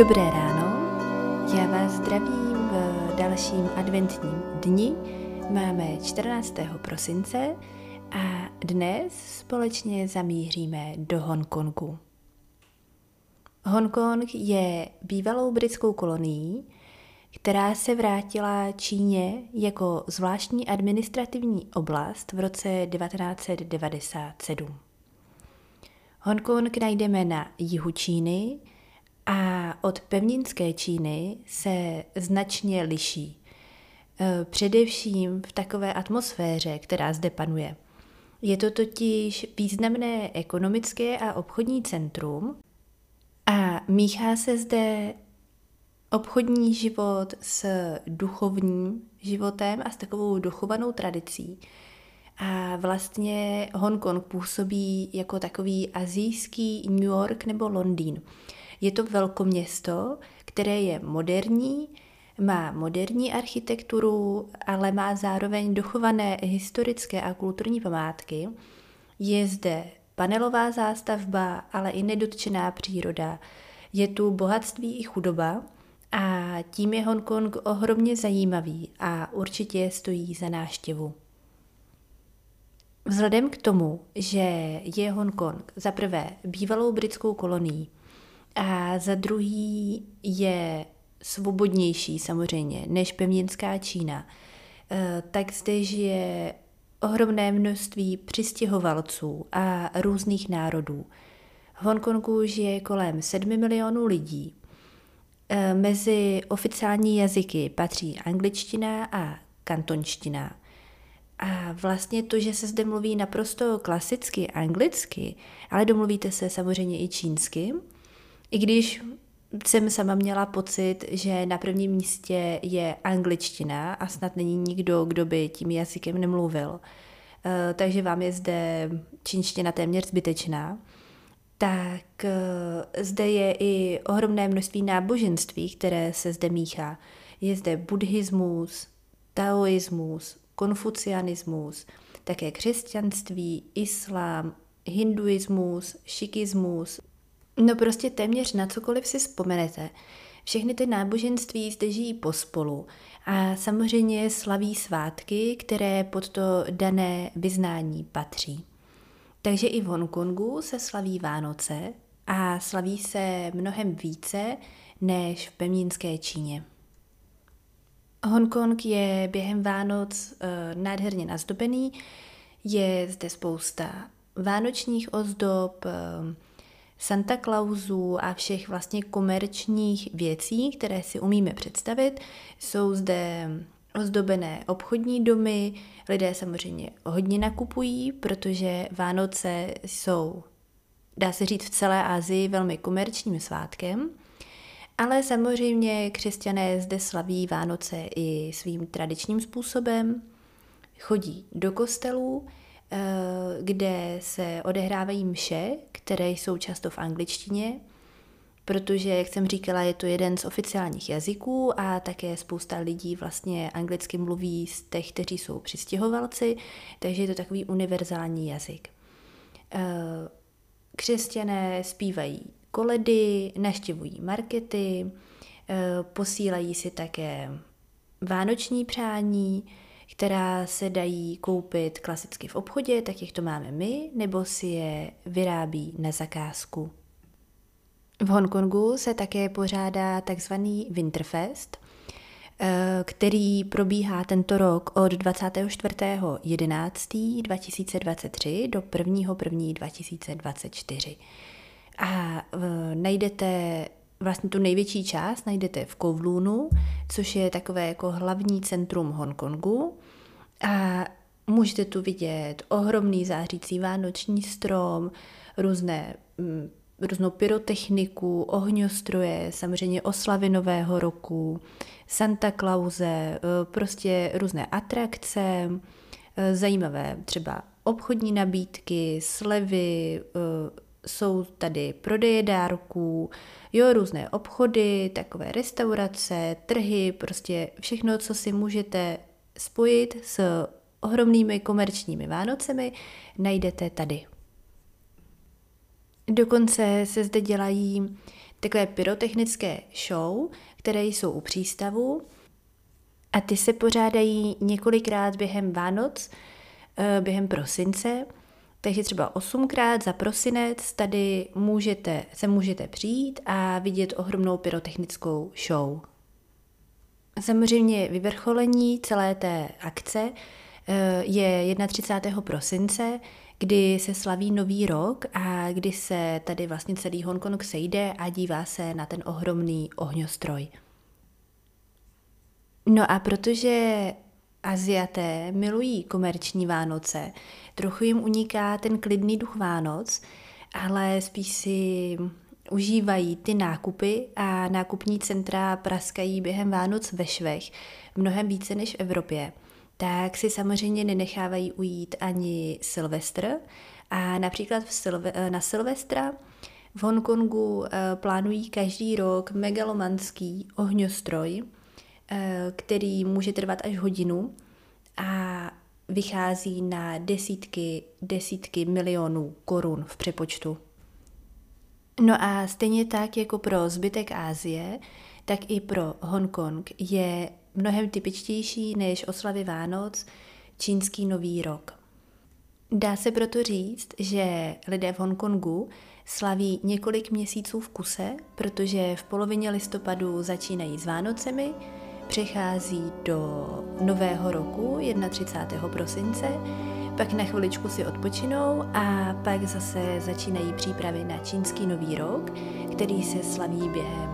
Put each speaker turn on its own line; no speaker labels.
Dobré ráno, já vás zdravím v dalším adventním dni. Máme 14. prosince a dnes společně zamíříme do Hongkongu. Hongkong je bývalou britskou kolonií, která se vrátila Číně jako zvláštní administrativní oblast v roce 1997. Hongkong najdeme na jihu Číny od pevninské Číny se značně liší. E, především v takové atmosféře, která zde panuje. Je to totiž významné ekonomické a obchodní centrum a míchá se zde obchodní život s duchovním životem a s takovou duchovanou tradicí. A vlastně Hongkong působí jako takový azijský New York nebo Londýn. Je to velkoměsto, které je moderní, má moderní architekturu, ale má zároveň dochované historické a kulturní památky. Je zde panelová zástavba, ale i nedotčená příroda. Je tu bohatství i chudoba a tím je Hongkong ohromně zajímavý a určitě stojí za náštěvu. Vzhledem k tomu, že je Hongkong za prvé bývalou britskou kolonií a za druhý je svobodnější samozřejmě než pevninská Čína, eh, tak zde žije ohromné množství přistěhovalců a různých národů. V Hongkongu žije kolem 7 milionů lidí. Eh, mezi oficiální jazyky patří angličtina a kantonština. A vlastně to, že se zde mluví naprosto klasicky anglicky, ale domluvíte se samozřejmě i čínsky, i když jsem sama měla pocit, že na prvním místě je angličtina a snad není nikdo, kdo by tím jazykem nemluvil. Eh, takže vám je zde čínština téměř zbytečná. Tak eh, zde je i ohromné množství náboženství, které se zde míchá. Je zde buddhismus, taoismus, konfucianismus, také křesťanství, islám, hinduismus, šikismus, No prostě téměř na cokoliv si vzpomenete. Všechny ty náboženství zde žijí pospolu a samozřejmě slaví svátky, které pod to dané vyznání patří. Takže i v Hongkongu se slaví Vánoce a slaví se mnohem více než v pevninské Číně. Hongkong je během Vánoc e, nádherně nazdobený, je zde spousta vánočních ozdob, e, Santa Clausů a všech vlastně komerčních věcí, které si umíme představit. Jsou zde ozdobené obchodní domy, lidé samozřejmě hodně nakupují, protože Vánoce jsou, dá se říct, v celé Asii velmi komerčním svátkem. Ale samozřejmě křesťané zde slaví Vánoce i svým tradičním způsobem. Chodí do kostelů, kde se odehrávají mše, které jsou často v angličtině, protože, jak jsem říkala, je to jeden z oficiálních jazyků a také spousta lidí vlastně anglicky mluví z těch, kteří jsou přistěhovalci, takže je to takový univerzální jazyk. Eh, křesťané zpívají koledy, naštěvují markety, eh, posílají si také vánoční přání, která se dají koupit klasicky v obchodě, tak jak to máme my, nebo si je vyrábí na zakázku. V Hongkongu se také pořádá takzvaný Winterfest, eh, který probíhá tento rok od 24.11.2023 do 1.1.2024. A eh, najdete vlastně tu největší část najdete v Kowloonu, což je takové jako hlavní centrum Hongkongu. A můžete tu vidět ohromný zářící vánoční strom, různé, mm, různou pyrotechniku, ohňostroje, samozřejmě oslavy Nového roku, Santa Clause, e, prostě různé atrakce, e, zajímavé třeba obchodní nabídky, slevy, e, jsou tady prodeje dárků, jo, různé obchody, takové restaurace, trhy, prostě všechno, co si můžete spojit s ohromnými komerčními Vánocemi, najdete tady. Dokonce se zde dělají takové pyrotechnické show, které jsou u přístavu a ty se pořádají několikrát během Vánoc, eh, během prosince, takže třeba osmkrát za prosinec tady můžete, se můžete přijít a vidět ohromnou pyrotechnickou show. Samozřejmě vyvrcholení celé té akce eh, je 31. prosince, kdy se slaví nový rok a kdy se tady vlastně celý Hongkong sejde a dívá se na ten ohromný ohňostroj. No a protože Aziaté milují komerční Vánoce, trochu jim uniká ten klidný duch Vánoc, ale spíš si užívají ty nákupy a nákupní centra praskají během Vánoc ve švech mnohem více než v Evropě, tak si samozřejmě nenechávají ujít ani Silvestr a například v Silve- na Silvestra v Hongkongu eh, plánují každý rok megalomanský ohňostroj, eh, který může trvat až hodinu a vychází na desítky, desítky milionů korun v přepočtu. No a stejně tak jako pro zbytek Ázie, tak i pro Hongkong je mnohem typičtější než oslavy Vánoc čínský nový rok. Dá se proto říct, že lidé v Hongkongu slaví několik měsíců v kuse, protože v polovině listopadu začínají s Vánocemi, přechází do nového roku 31. prosince, pak na chviličku si odpočinou a pak zase začínají přípravy na čínský nový rok, který se slaví během